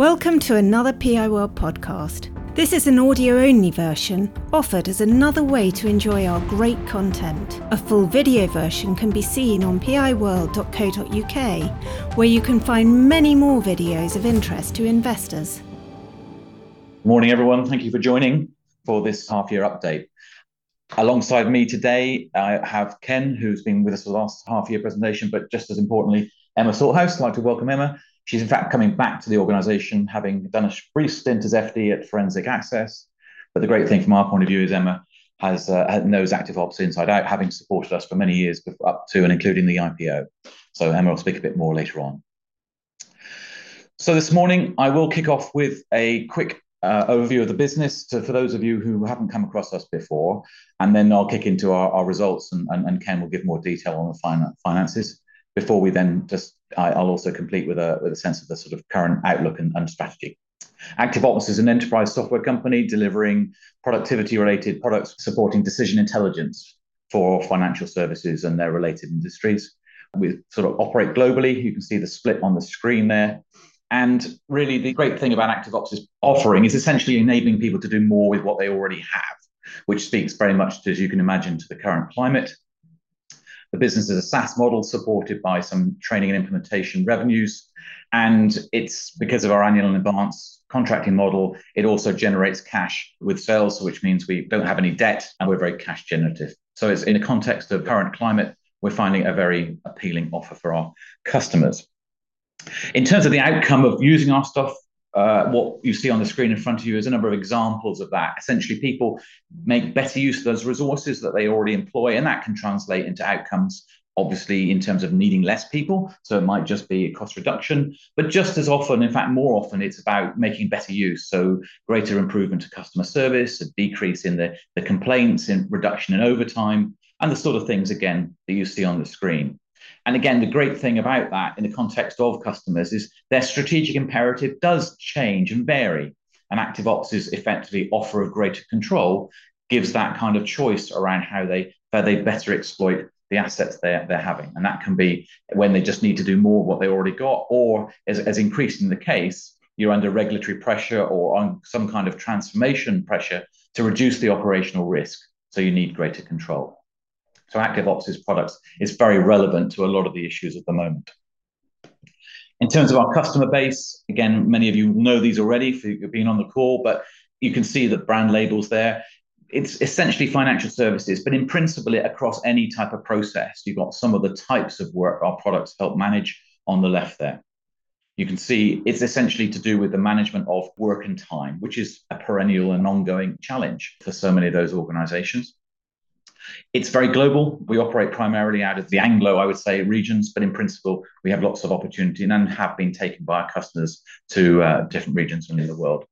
Welcome to another PI World podcast. This is an audio only version offered as another way to enjoy our great content. A full video version can be seen on piworld.co.uk, where you can find many more videos of interest to investors. Morning, everyone. Thank you for joining for this half year update. Alongside me today, I have Ken, who's been with us for the last half year presentation, but just as importantly, Emma Salthouse. I'd like to welcome Emma. She's in fact coming back to the organization, having done a brief stint as FD at Forensic Access. But the great thing from our point of view is Emma has uh, knows Active Ops inside out, having supported us for many years up to and including the IPO. So Emma will speak a bit more later on. So this morning, I will kick off with a quick uh, overview of the business to, for those of you who haven't come across us before, and then I'll kick into our, our results, and, and, and, Ken will give more detail on the fin- finances before we then just I, will also complete with a with a sense of the sort of current outlook and, and strategy. ActiveOps is an enterprise software company delivering productivity related products supporting decision intelligence for financial services and their related industries. We sort of operate globally. You can see the split on the screen there. And really, the great thing about ActiveOps' offering is essentially enabling people to do more with what they already have, which speaks very much, as you can imagine, to the current climate the business is a SaaS model supported by some training and implementation revenues. And it's because of our annual and advance contracting model, it also generates cash with sales, which means we don't have any debt and we're very cash generative. So it's in a context of current climate, we're finding a very appealing offer for our customers. In terms of the outcome of using our stuff, uh, what you see on the screen in front of you is a number of examples of that. Essentially, people make better use of those resources that they already employ, and that can translate into outcomes, obviously, in terms of needing less people. So it might just be a cost reduction, but just as often, in fact, more often, it's about making better use. So greater improvement to customer service, a decrease in the, the complaints, in reduction in overtime, and the sort of things, again, that you see on the screen. And again, the great thing about that in the context of customers is their strategic imperative does change and vary. And ActiveOps' is effectively offer of greater control gives that kind of choice around how they how they better exploit the assets they're, they're having. And that can be when they just need to do more of what they already got, or as, as increasing the case, you're under regulatory pressure or on some kind of transformation pressure to reduce the operational risk. So you need greater control. So ActiveOps' products is very relevant to a lot of the issues at the moment. In terms of our customer base, again, many of you know these already for being on the call, but you can see the brand labels there. It's essentially financial services, but in principle, it across any type of process. You've got some of the types of work our products help manage on the left there. You can see it's essentially to do with the management of work and time, which is a perennial and ongoing challenge for so many of those organizations. It's very global. We operate primarily out of the Anglo, I would say, regions, but in principle, we have lots of opportunity and have been taken by our customers to uh, different regions in the world.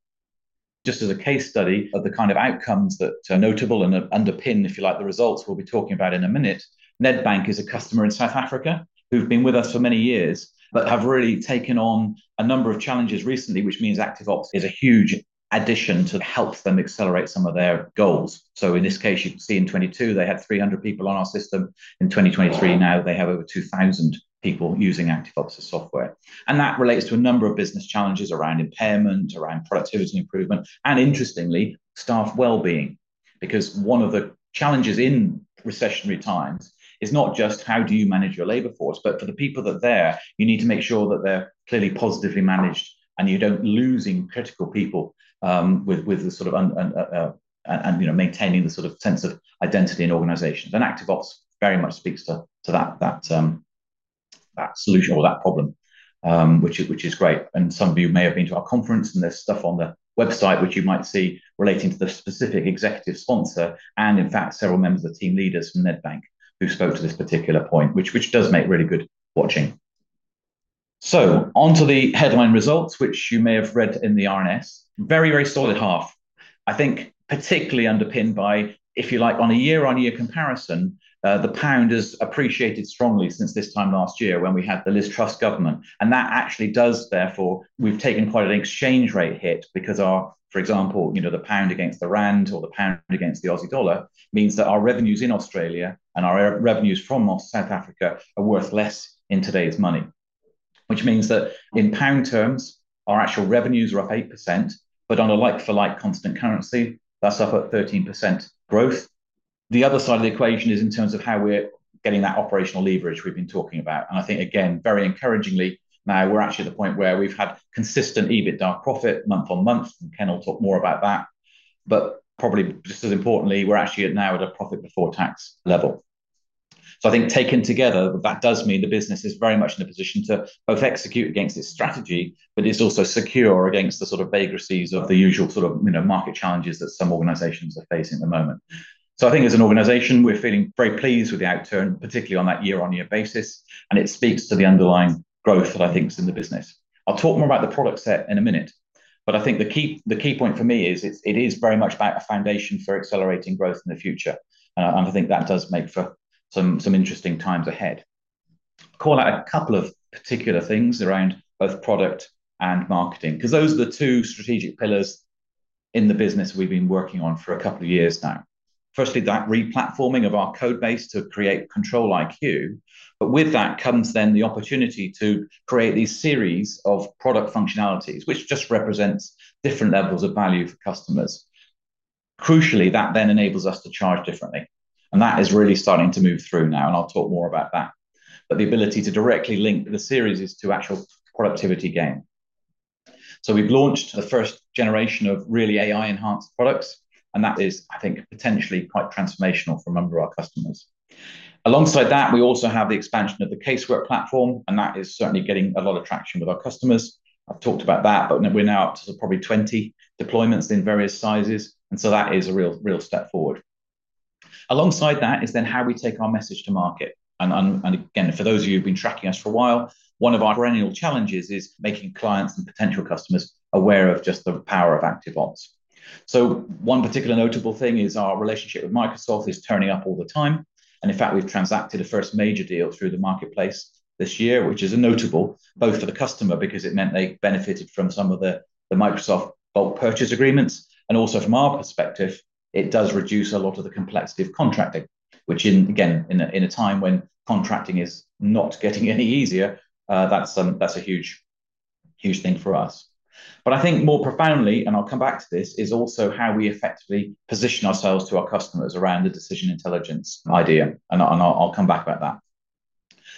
Just as a case study of the kind of outcomes that are notable and underpin, if you like, the results we'll be talking about in a minute, Nedbank is a customer in South Africa who've been with us for many years, but have really taken on a number of challenges recently, which means ActiveOps is a huge addition to help them accelerate some of their goals. So in this case, you can see in 22, they had 300 people on our system. In 2023, now they have over 2,000 people using ActiveOps software. And that relates to a number of business challenges around impairment, around productivity improvement, and interestingly, staff well-being. Because one of the challenges in recessionary times is not just how do you manage your labor force, but for the people that are there, you need to make sure that they're clearly positively managed and you don't losing critical people um, with with the sort of un, un, uh, uh, and, and, you know maintaining the sort of sense of identity in organizations. And ActiveOps very much speaks to to that that um, that solution or that problem, um, which is which is great. And some of you may have been to our conference, and there's stuff on the website which you might see relating to the specific executive sponsor, and in fact several members of the team leaders from Nedbank who spoke to this particular point, which which does make really good watching. So, on to the headline results, which you may have read in the RNS. Very, very solid half. I think, particularly underpinned by, if you like, on a year on year comparison, uh, the pound has appreciated strongly since this time last year when we had the Liz Truss government. And that actually does, therefore, we've taken quite an exchange rate hit because our, for example, you know, the pound against the rand or the pound against the Aussie dollar means that our revenues in Australia and our revenues from South Africa are worth less in today's money which means that in pound terms, our actual revenues are up 8%, but on a like-for-like constant currency, that's up at 13% growth. The other side of the equation is in terms of how we're getting that operational leverage we've been talking about. And I think, again, very encouragingly, now we're actually at the point where we've had consistent EBITDA profit month on month, and Ken will talk more about that. But probably just as importantly, we're actually now at a profit before tax level. So I think taken together, that does mean the business is very much in a position to both execute against its strategy, but it's also secure against the sort of vagaries of the usual sort of, you know, market challenges that some organizations are facing at the moment. So I think as an organization, we're feeling very pleased with the outturn, particularly on that year-on-year basis, and it speaks to the underlying growth that I think is in the business. I'll talk more about the product set in a minute, but I think the key, the key point for me is it's, it is very much about a foundation for accelerating growth in the future. Uh, and I think that does make for some, some interesting times ahead. Call out a couple of particular things around both product and marketing, because those are the two strategic pillars in the business we've been working on for a couple of years now. Firstly, that re-platforming of our code base to create Control IQ. but with that comes then the opportunity to create these series of product functionalities, which just represents different levels of value for customers. Crucially, that then enables us to charge differently, and that is really starting to move through now, and I'll talk more about that. But the ability to directly link the series is to actual productivity gain. So we've launched the first generation of really AI-enhanced products, and that is, I think, potentially quite transformational for a number of our customers. Alongside that, we also have the expansion of the Casework platform, and that is certainly getting a lot of traction with our customers. I've talked about that, but we're now up to probably 20 deployments in various sizes, and so that is a real, real step forward. Alongside that is then how we take our message to market. And again, for those of you who've been tracking us for a while, one of our perennial challenges is making clients and potential customers aware of just the power of Active ActiveOps. So one particular notable thing is our relationship with Microsoft is turning up all the time, and in fact, we've transacted a first major deal through the marketplace this year, which is a notable, both for the customer, because it meant they benefited from some of the, the Microsoft bulk purchase agreements, and also from our perspective, it does reduce a lot of the complexity of contracting, which in again, in a time when contracting is not getting any easier, that's um, that's a huge, huge thing for us. But I think more profoundly, and I'll come back to this, is also how we effectively position ourselves to our customers around the Decision Intelligence idea, and I'll come back about that.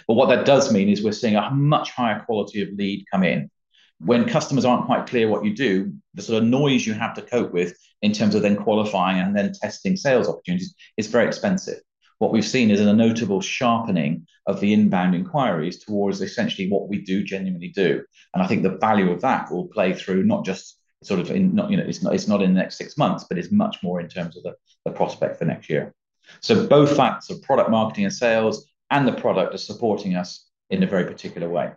But what that does mean is we're seeing a much higher quality of lead come in. When customers aren't quite clear what you do, the sort of noise you have to cope with in terms of then qualifying and then testing sales opportunities is very expensive. What we've seen is a notable sharpening of the inbound inquiries towards essentially what we do genuinely do. And I think the value of that will play through not just sort of in, not, you know, it's not, it's not in the next six months, but it's much more in terms of the, the prospect for next year. So both facts of product marketing and sales and the product are supporting us in a very particular way.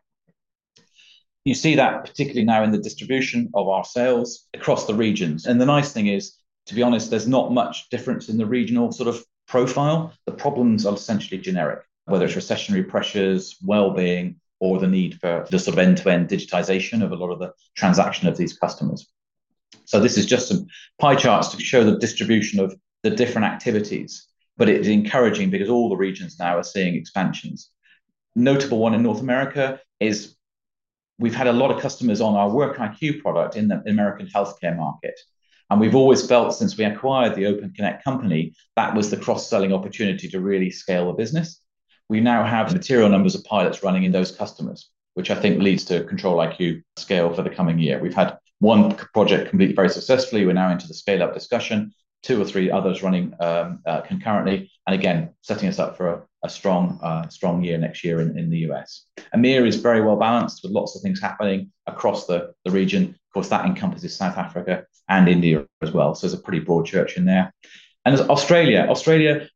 You see that particularly now in the distribution of our sales across the regions. And the nice thing is, to be honest, there's not much difference in the regional sort of profile. The problems are essentially generic, whether it's recessionary pressures, well-being, or the need for the sort of end-to-end digitization of a lot of the transaction of these customers. So this is just some pie charts to show the distribution of the different activities, but it is encouraging because all the regions now are seeing expansions. Notable one in North America is we've had a lot of customers on our WorkiQ product in the American healthcare market, and we've always felt since we acquired the Open Connect company, that was the cross-selling opportunity to really scale the business. We now have material numbers of pilots running in those customers, which I think leads to Control IQ scale for the coming year. We've had one project complete very successfully. We're now into the scale-up discussion, two or three others running um, uh, concurrently, and again, setting us up for a strong uh, strong year next year in in the U.S. EMEA is very well balanced, with lots of things happening across the the region. Of course, that encompasses South Africa and India as well, so there's a pretty broad church in there. And Australia. Australia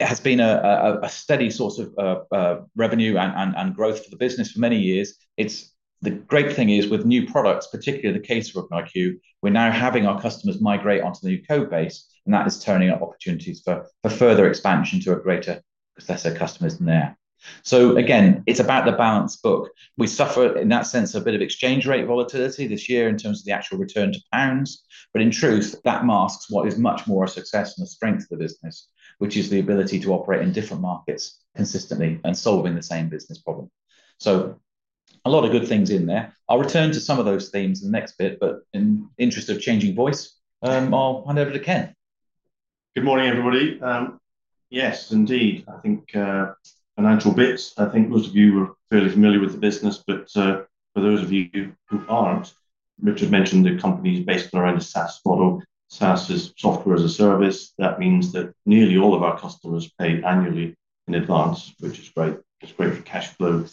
has been a a steady source of uh, revenue and and growth for the business for many years. It's the great thing is, with new products, particularly the CaseworkiQ, we're now having our customers migrate onto the new code base, and that is turning up opportunities for further expansion to a greater set of customers in there. So again, it's about the balanced book. We suffer, in that sense, a bit of exchange rate volatility this year in terms of the actual return to pounds, but in truth, that masks what is much more a success and a strength of the business, which is the ability to operate in different markets consistently and solving the same business problem. So A lot of good things in there. I'll return to some of those themes in the next bit, but in interest of changing voice, um, I'll hand over to Ken. Good morning, everybody. Um, yes, indeed. I think uh, financial bits, I think most of you are fairly familiar with the business, but uh, for those of you who aren't, Richard mentioned the company is based around a SaaS model. SaaS is software as a service. That means that nearly all of our customers pay annually in advance, which is great. It's great for cash flow.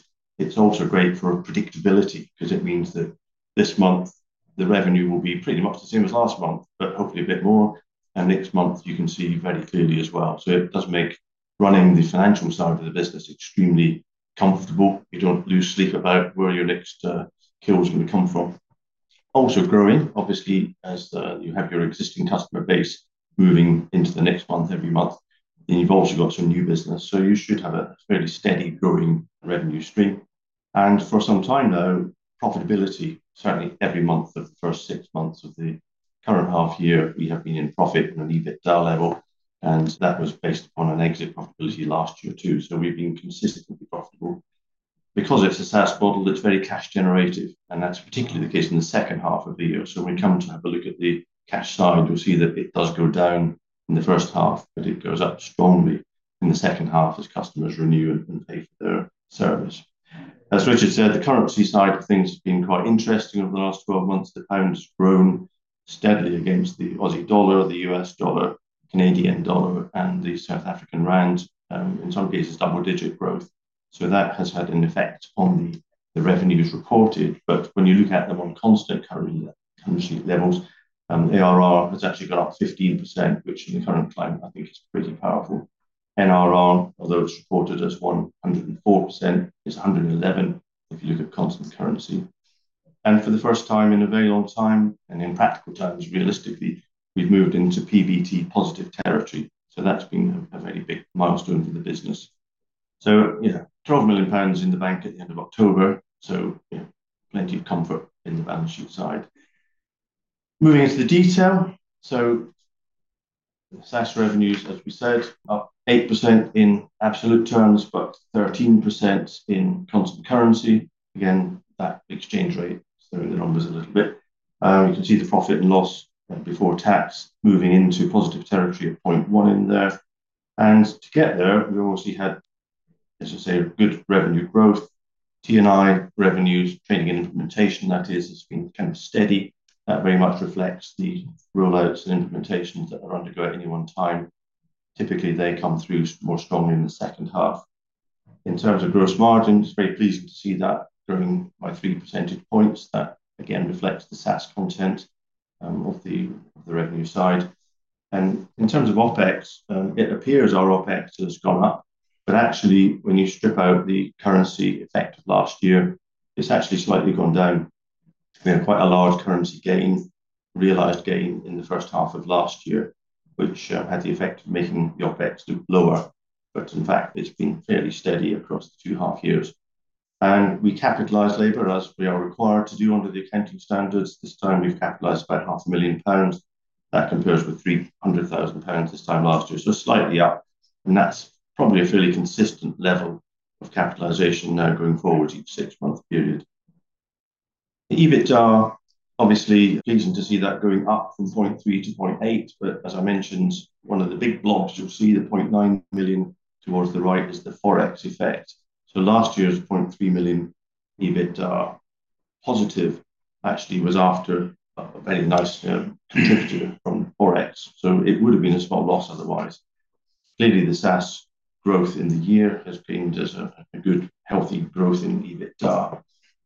It's also great for predictability because it means that this month the revenue will be pretty much the same as last month, but hopefully a bit more. And next month you can see very clearly as well. So it does make running the financial side of the business extremely comfortable. You don't lose sleep about where your next uh, kill is going to come from. Also growing, obviously, as uh, you have your existing customer base moving into the next month every month, then you've also got some new business. So you should have a fairly steady growing revenue stream. And for some time now, profitability, certainly every month of the first six months of the current half year, we have been in profit on an EBITDA level, and that was based upon an exit profitability last year too. So we've been consistently profitable. Because it's a SaaS model, it's very cash generative, and that's particularly the case in the second half of the year. So when we come to have a look at the cash side, you'll see that it does go down in the first half, but it goes up strongly in the second half as customers renew and pay for their service. As Richard said, the currency side of things has been quite interesting over the last 12 months. The pound has grown steadily against the Aussie dollar, the US dollar, Canadian dollar, and the South African rand, um, in some cases, double digit growth. So that has had an effect on the, revenues reported. But when you look at them on constant currency levels, um, ARR has actually gone up 15%, which in the current climate I think is pretty powerful. NRR, although it's reported as 104%, is 111 if you look at constant currency. And for the first time in a very long time, and in practical terms, realistically, we've moved into PBT positive territory. So that's been a, very big milestone for the business. So, yeah, 12 million pounds in the bank at the end of October. So, yeah, plenty of comfort in the balance sheet side. Moving into the detail. So, SaaS revenues, as we said, up 8% in absolute terms, but 13% in constant currency. Again, that exchange rate throwing the numbers a little bit. Um, you can see the profit and loss before tax moving into positive territory at 0.1 in there. And to get there, we obviously had, as I say, good revenue growth. T&I revenues, training and implementation, that is, has been kind of steady. That very much reflects the rollouts and implementations that are undergo at any one time. Typically, they come through more strongly in the second half. In terms of gross margin, it's very pleasing to see that growing by three percentage points. That again reflects the SaaS content um, of the revenue side. And in terms of OpEx, um, it appears our OpEx has gone up, but actually, when you strip out the currency effect of last year, it's actually slightly gone down. We had quite a large currency gain, realized gain in the first half of last year, which uh, had the effect of making the OpEx look lower. But in fact, it's been fairly steady across the two half years. And we capitalize labor as we are required to do under the accounting standards. This time we've capitalized about half a million pounds. That compares with 300,000 pounds this time last year, so slightly up. And that's probably a fairly consistent level of capitalisation now going forward each six month period. The EBITDA, obviously pleasing to see that going up from 0.3 to 0.8. But as I mentioned, one of the big blocks you'll see the 0.9 million towards the right is the Forex effect. So last year's 0.3 million EBITDA positive actually was after a very nice um, contributor from Forex. So it would have been a small loss otherwise. Clearly, the SaaS growth in the year has been as a, a good, healthy growth in EBITDA.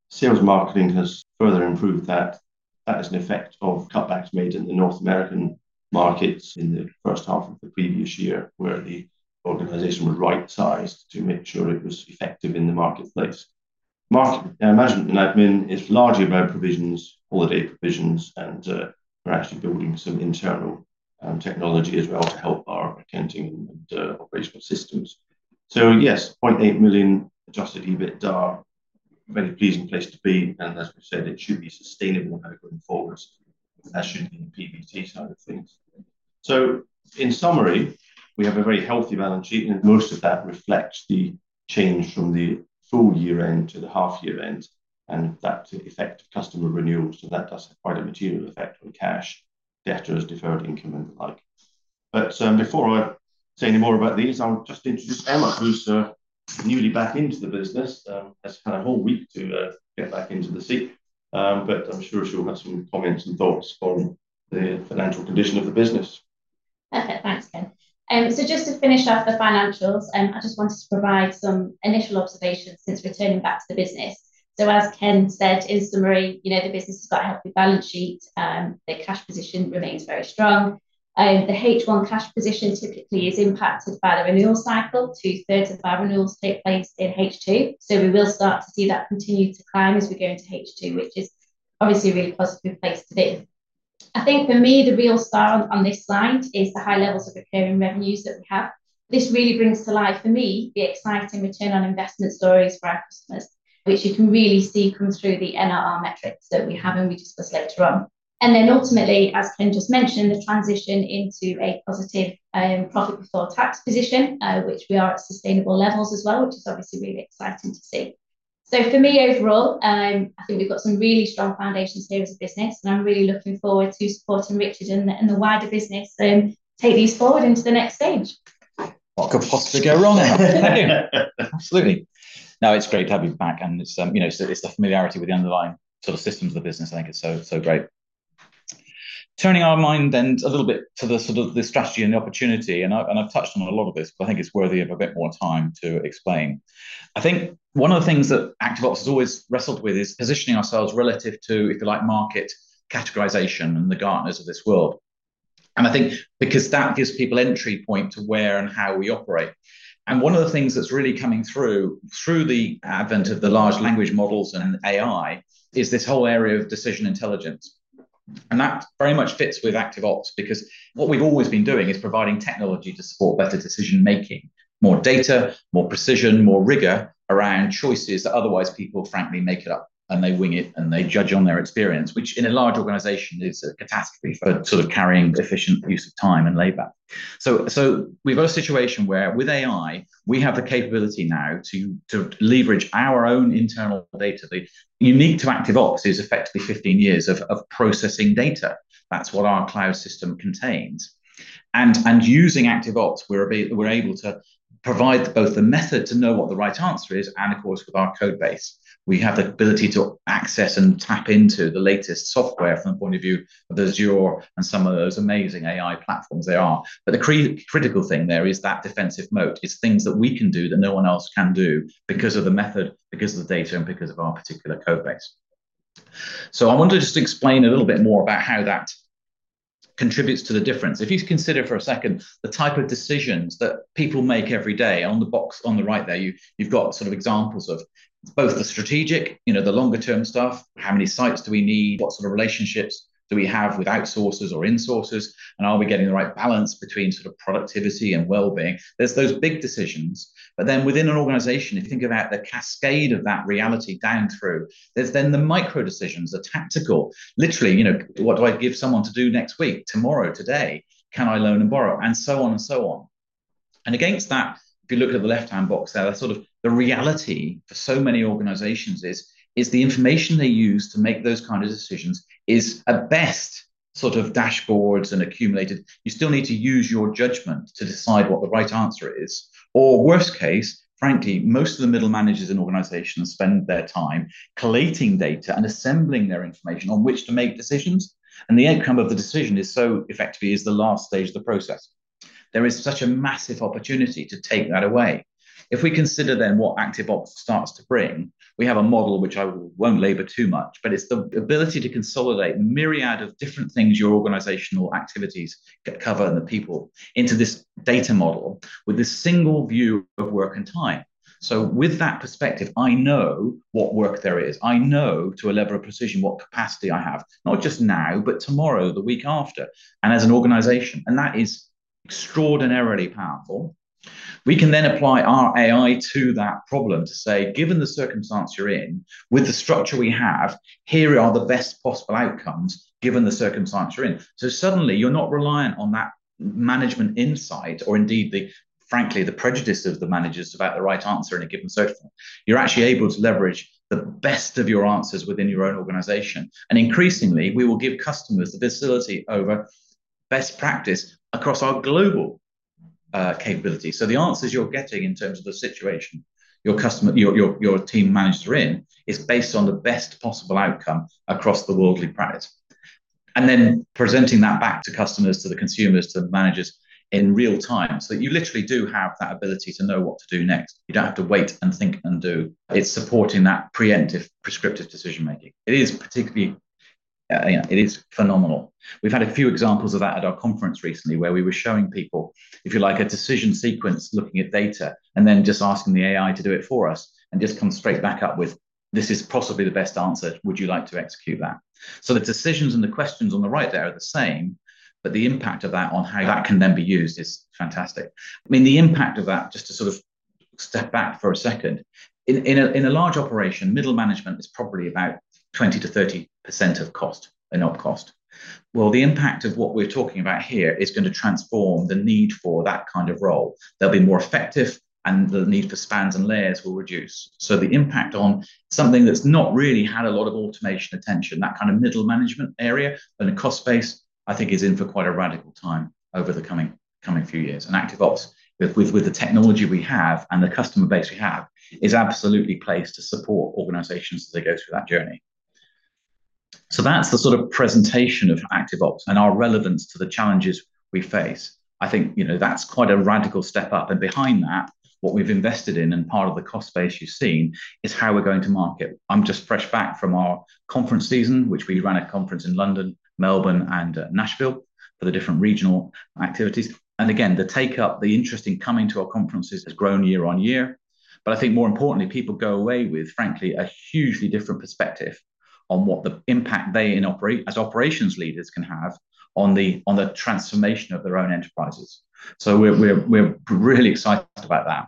Sales marketing has further improved that. That is an effect of cutbacks made in the North American markets in the first half of the previous year, where the organization was right sized to make sure it was effective in the marketplace. Market uh, management and admin is largely about provisions, holiday provisions, and uh, we're actually building some internal um, technology as well to help our accounting and uh, operational systems. So yes, 0.8 million adjusted EBITDA, very pleasing place to be, and as we said, it should be sustainable now going forwards. That should be the PBT side of things. So in summary, we have a very healthy balance sheet, and most of that reflects the change from the full year end to the half year end. and that effect of customer renewals. So that does have quite a material effect on cash, debtors, deferred income, and the like. But um, before I say any more about these, I'll just introduce Emma, who's uh, newly back into the business, um, has had a whole week to uh, get back into the seat. Um, but I'm sure she'll have some comments and thoughts on the financial condition of the business. Perfect. Thanks, Ken. Um, so just to finish off the financials, um, I just wanted to provide some initial observations since returning back to the business. So as Ken said in summary, you know, the business has got a healthy balance sheet. Um, the cash position remains very strong. Um, the H1 cash position typically is impacted by the renewal cycle. Two thirds of our renewals take place in H2. So we will start to see that continue to climb as we go into H2, which is obviously a really positive place to be. I think for me, the real star on, on this slide is the high levels of recurring revenues that we have. This really brings to life for me the exciting return on investment stories for our customers, which you can really see come through the NRR metrics that we have and we discuss later on. And then ultimately, as Ken just mentioned, the transition into a positive um, profit before tax position, uh, which we are at sustainable levels as well, which is obviously really exciting to see. So for me overall, um, I think we've got some really strong foundations here as a business, and I'm really looking forward to supporting Richard and, and the wider business and um, take these forward into the next stage. What could possibly go wrong? Absolutely. No, it's great to have you back, and it's um, you know it's, it's the familiarity with the underlying sort of systems of the business. I think it's so so great turning our mind then a little bit to the sort of the strategy and the opportunity, and, I, and I've touched on a lot of this, but I think it's worthy of a bit more time to explain. I think one of the things that ActiveOps has always wrestled with is positioning ourselves relative to, if you like, market categorization and the Gartners of this world. And I think because that gives people entry point to where and how we operate. And one of the things that's really coming through through the advent of the large language models and AI is this whole area of decision intelligence. And that very much fits with Active ActiveOps because what we've always been doing is providing technology to support better decision making, more data, more precision, more rigor around choices that otherwise people frankly make it up and they wing it and they judge on their experience, which in a large organization is a catastrophe for sort of carrying efficient use of time and labor. So, so we've got a situation where with AI, we have the capability now to, to leverage our own internal data. The unique to ActiveOps is effectively 15 years of, of processing data. That's what our cloud system contains. And, and using ActiveOps, we're, we're able to provide both the method to know what the right answer is and of course with our code base we have the ability to access and tap into the latest software from the point of view of Azure and some of those amazing AI platforms they are. But the cre- critical thing there is that defensive moat. It's things that we can do that no one else can do because of the method, because of the data, and because of our particular code base. So I want to just explain a little bit more about how that contributes to the difference. If you consider for a second the type of decisions that people make every day on the box on the right there, you, you've got sort of examples of both the strategic, you know, the longer term stuff, how many sites do we need, what sort of relationships do we have with outsourcers or insourcers, and are we getting the right balance between sort of productivity and well-being? There's those big decisions, but then within an organization, if you think about the cascade of that reality down through, there's then the micro decisions, the tactical, literally, you know, what do I give someone to do next week, tomorrow, today? Can I loan and borrow? And so on and so on. And against that, if you look at the left-hand box there, that's sort of the reality for so many organizations is, is the information they use to make those kind of decisions is at best sort of dashboards and accumulated. You still need to use your judgment to decide what the right answer is. Or worst case, frankly, most of the middle managers in organizations spend their time collating data and assembling their information on which to make decisions. And the outcome of the decision is so effectively is the last stage of the process. There is such a massive opportunity to take that away. If we consider then what ActiveOps starts to bring, we have a model which I won't labor too much, but it's the ability to consolidate myriad of different things your organizational activities cover and the people into this data model with this single view of work and time. So, with that perspective, I know what work there is. I know to a level of precision what capacity I have, not just now, but tomorrow, the week after, and as an organization. And that is extraordinarily powerful. We can then apply our AI to that problem to say, given the circumstance you're in, with the structure we have, here are the best possible outcomes given the circumstance you're in. So suddenly you're not reliant on that management insight or indeed the frankly, the prejudice of the managers about the right answer in a given form. You're actually able to leverage the best of your answers within your own organization. And increasingly, we will give customers the facility over best practice across our global uh, capability. So the answers you're getting in terms of the situation your customer, your, your, your team managers are in is based on the best possible outcome across the worldly practice. And then presenting that back to customers, to the consumers, to the managers in real time so that you literally do have that ability to know what to do next. You don't have to wait and think and do. It's supporting that preemptive, prescriptive decision making. It is particularly uh, you know, it is phenomenal. We've had a few examples of that at our conference recently where we were showing people, if you like, a decision sequence looking at data and then just asking the AI to do it for us and just come straight back up with, this is possibly the best answer. Would you like to execute that? So the decisions and the questions on the right there are the same, but the impact of that on how that can then be used is fantastic. I mean, the impact of that, just to sort of step back for a second, in, in, a, in a large operation, middle management is probably about 20 to 30% of cost and op cost. Well, the impact of what we're talking about here is going to transform the need for that kind of role. They'll be more effective and the need for spans and layers will reduce. So the impact on something that's not really had a lot of automation attention, that kind of middle management area and a cost base, I think is in for quite a radical time over the coming coming few years. And ActiveOps, with, with, with the technology we have and the customer base we have, is absolutely placed to support organizations as they go through that journey. So that's the sort of presentation of ActiveOps and our relevance to the challenges we face. I think you know that's quite a radical step up. And behind that, what we've invested in and part of the cost base you've seen is how we're going to market. I'm just fresh back from our conference season, which we ran a conference in London, Melbourne, and uh, Nashville for the different regional activities. And again, the take up, the interest in coming to our conferences has grown year on year. But I think more importantly, people go away with, frankly, a hugely different perspective on what the impact they in operate as operations leaders can have on the on the transformation of their own enterprises. So we're we're we're really excited about that.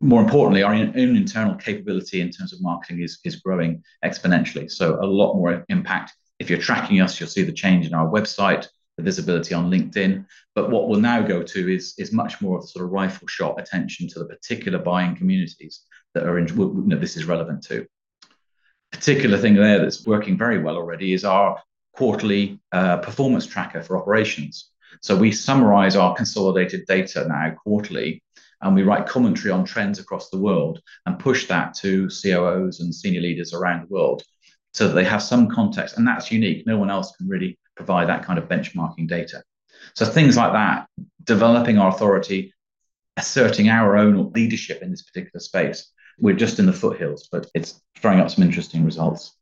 More importantly, our own internal capability in terms of marketing is is growing exponentially. So a lot more impact. If you're tracking us, you'll see the change in our website, the visibility on LinkedIn. But what we'll now go to is is much more of sort of rifle shot attention to the particular buying communities that are in, you know, this is relevant to particular thing there that's working very well already is our quarterly uh, performance tracker for operations. So we summarize our consolidated data now quarterly, and we write commentary on trends across the world and push that to COOs and senior leaders around the world so that they have some context. And that's unique. No one else can really provide that kind of benchmarking data. So things like that, developing our authority, asserting our own leadership in this particular space we're just in the foothills, but it's throwing up some interesting results.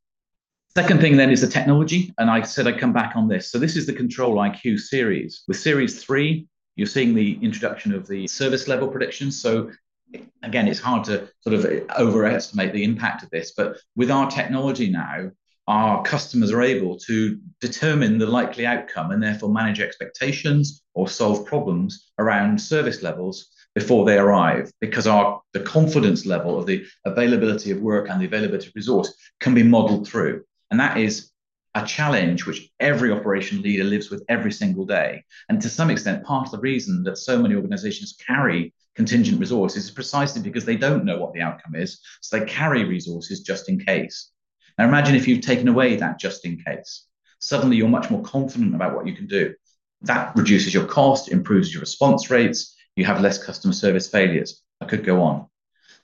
Second thing then is the technology. And I said I'd come back on this. So this is the Control IQ series. With series three, you're seeing the introduction of the service level predictions. So again, it's hard to sort of overestimate the impact of this, but with our technology now, our customers are able to determine the likely outcome and therefore manage expectations or solve problems around service levels before they arrive because our the confidence level of the availability of work and the availability of resource can be modeled through. And that is a challenge which every operation leader lives with every single day. And to some extent part of the reason that so many organizations carry contingent resources is precisely because they don't know what the outcome is so they carry resources just in case. Now imagine if you've taken away that just in case. Suddenly you're much more confident about what you can do. That reduces your cost improves your response rates you have less customer service failures. I could go on.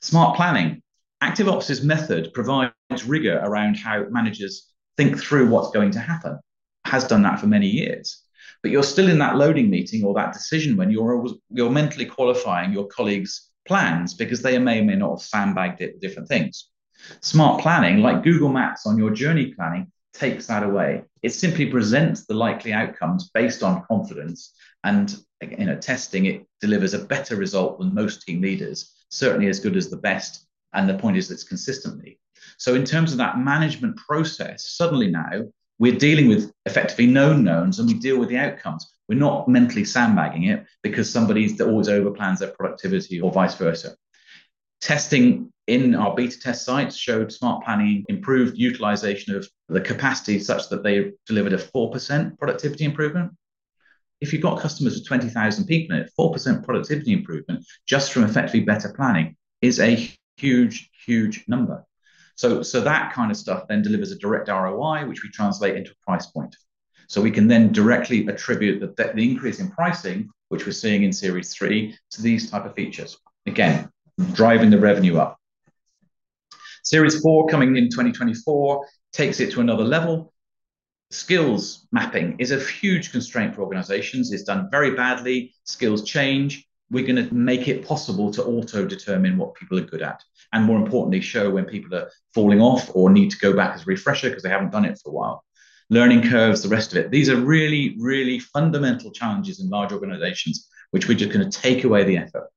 Smart planning. ActiveOps' method provides rigor around how managers think through what's going to happen. Has done that for many years. But you're still in that loading meeting or that decision when you're you're mentally qualifying your colleagues' plans because they may or may not have sandbagged it with different things. Smart planning, like Google Maps on your journey planning, takes that away. It simply presents the likely outcomes based on confidence and you know testing it delivers a better result than most team leaders, certainly as good as the best. And the point is that it's consistently. So in terms of that management process, suddenly now we're dealing with effectively known knowns and we deal with the outcomes. We're not mentally sandbagging it because somebody's always overplans their productivity or vice versa. Testing in our beta test sites showed smart planning improved utilization of the capacity such that they delivered a 4% productivity improvement. If you've got customers with 20,000 people in it, 4% productivity improvement just from effectively better planning is a huge, huge number. So, so that kind of stuff then delivers a direct ROI, which we translate into a price point. So we can then directly attribute the, the increase in pricing, which we're seeing in Series 3, to these type of features. Again, driving the revenue up. Series 4 coming in 2024 takes it to another level. Skills mapping is a huge constraint for organizations. It's done very badly. Skills change. We're going to make it possible to auto determine what people are good at. And more importantly, show when people are falling off or need to go back as a refresher because they haven't done it for a while learning curves, the rest of it. These are really, really fundamental challenges in large organizations, which we're just going to take away the effort.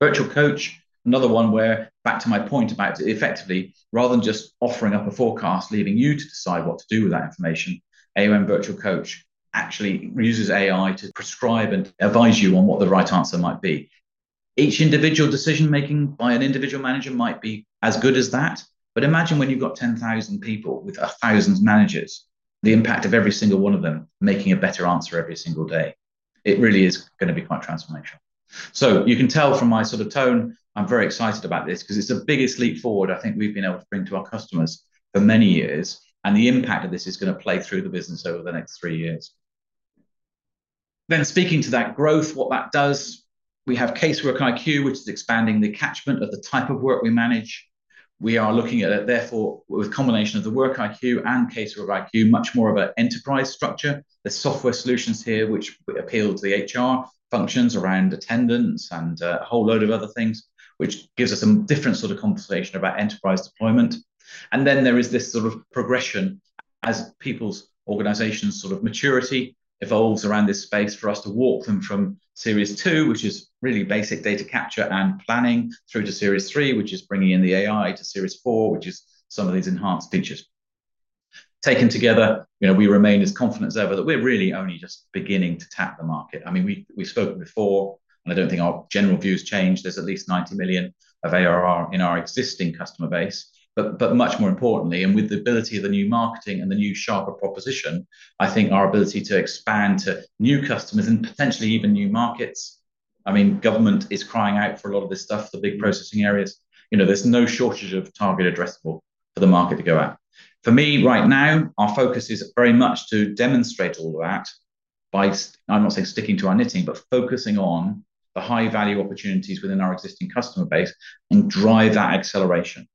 Virtual coach, another one where, back to my point about effectively, rather than just offering up a forecast, leaving you to decide what to do with that information, AOM Virtual Coach actually uses AI to prescribe and advise you on what the right answer might be. Each individual decision making by an individual manager might be as good as that, but imagine when you've got 10,000 people with a thousand managers, the impact of every single one of them making a better answer every single day. It really is going to be quite transformational. So you can tell from my sort of tone, I'm very excited about this because it's the biggest leap forward I think we've been able to bring to our customers for many years. And the impact of this is going to play through the business over the next three years. Then, speaking to that growth, what that does, we have Casework IQ, which is expanding the catchment of the type of work we manage we are looking at it, therefore, with combination of the Work IQ and Casework IQ, much more of an enterprise structure. There's software solutions here which appeal to the HR functions around attendance and uh, a whole load of other things, which gives us a different sort of conversation about enterprise deployment. And then there is this sort of progression as people's organizations sort of maturity evolves around this space for us to walk them from series two, which is really basic data capture and planning, through to series three, which is bringing in the AI, to series four, which is some of these enhanced features. Taken together, you know, we remain as confident as ever that we're really only just beginning to tap the market. I mean, we, we've spoken before, and I don't think our general views change. There's at least 90 million of ARR in our existing customer base. But, but much more importantly, and with the ability of the new marketing and the new sharper proposition, I think our ability to expand to new customers and potentially even new markets. I mean, government is crying out for a lot of this stuff, the big processing areas. You know, there's no shortage of target addressable for the market to go at. For me, right now, our focus is very much to demonstrate all of that by, I'm not saying sticking to our knitting, but focusing on the high value opportunities within our existing customer base and drive that acceleration.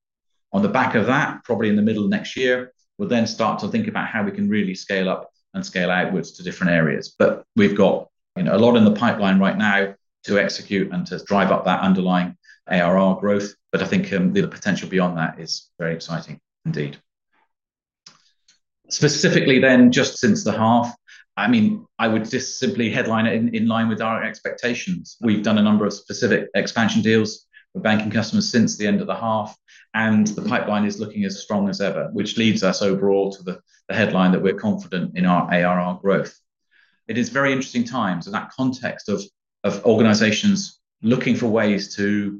On the back of that, probably in the middle of next year, we'll then start to think about how we can really scale up and scale outwards to different areas. But we've got you know a lot in the pipeline right now to execute and to drive up that underlying ARR growth. But I think um, the potential beyond that is very exciting indeed. Specifically, then, just since the half, I mean, I would just simply headline it in, in line with our expectations. We've done a number of specific expansion deals with banking customers since the end of the half and the pipeline is looking as strong as ever, which leads us overall to the, headline that we're confident in our ARR growth. It is very interesting times in that context of, of organizations looking for ways to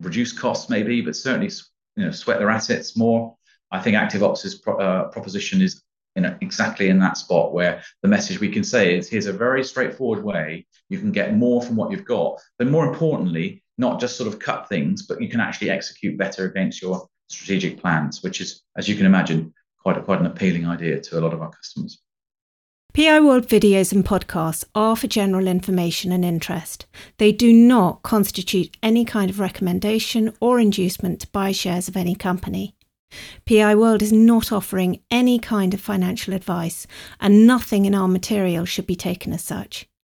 reduce costs, maybe, but certainly you know, sweat their assets more. I think ActiveOps' uh, proposition is in a, exactly in that spot where the message we can say is here's a very straightforward way you can get more from what you've got, but more importantly, not just sort of cut things, but you can actually execute better against your strategic plans, which is, as you can imagine, quite a, quite an appealing idea to a lot of our customers. PI World videos and podcasts are for general information and interest. They do not constitute any kind of recommendation or inducement to buy shares of any company. PI World is not offering any kind of financial advice, and nothing in our material should be taken as such.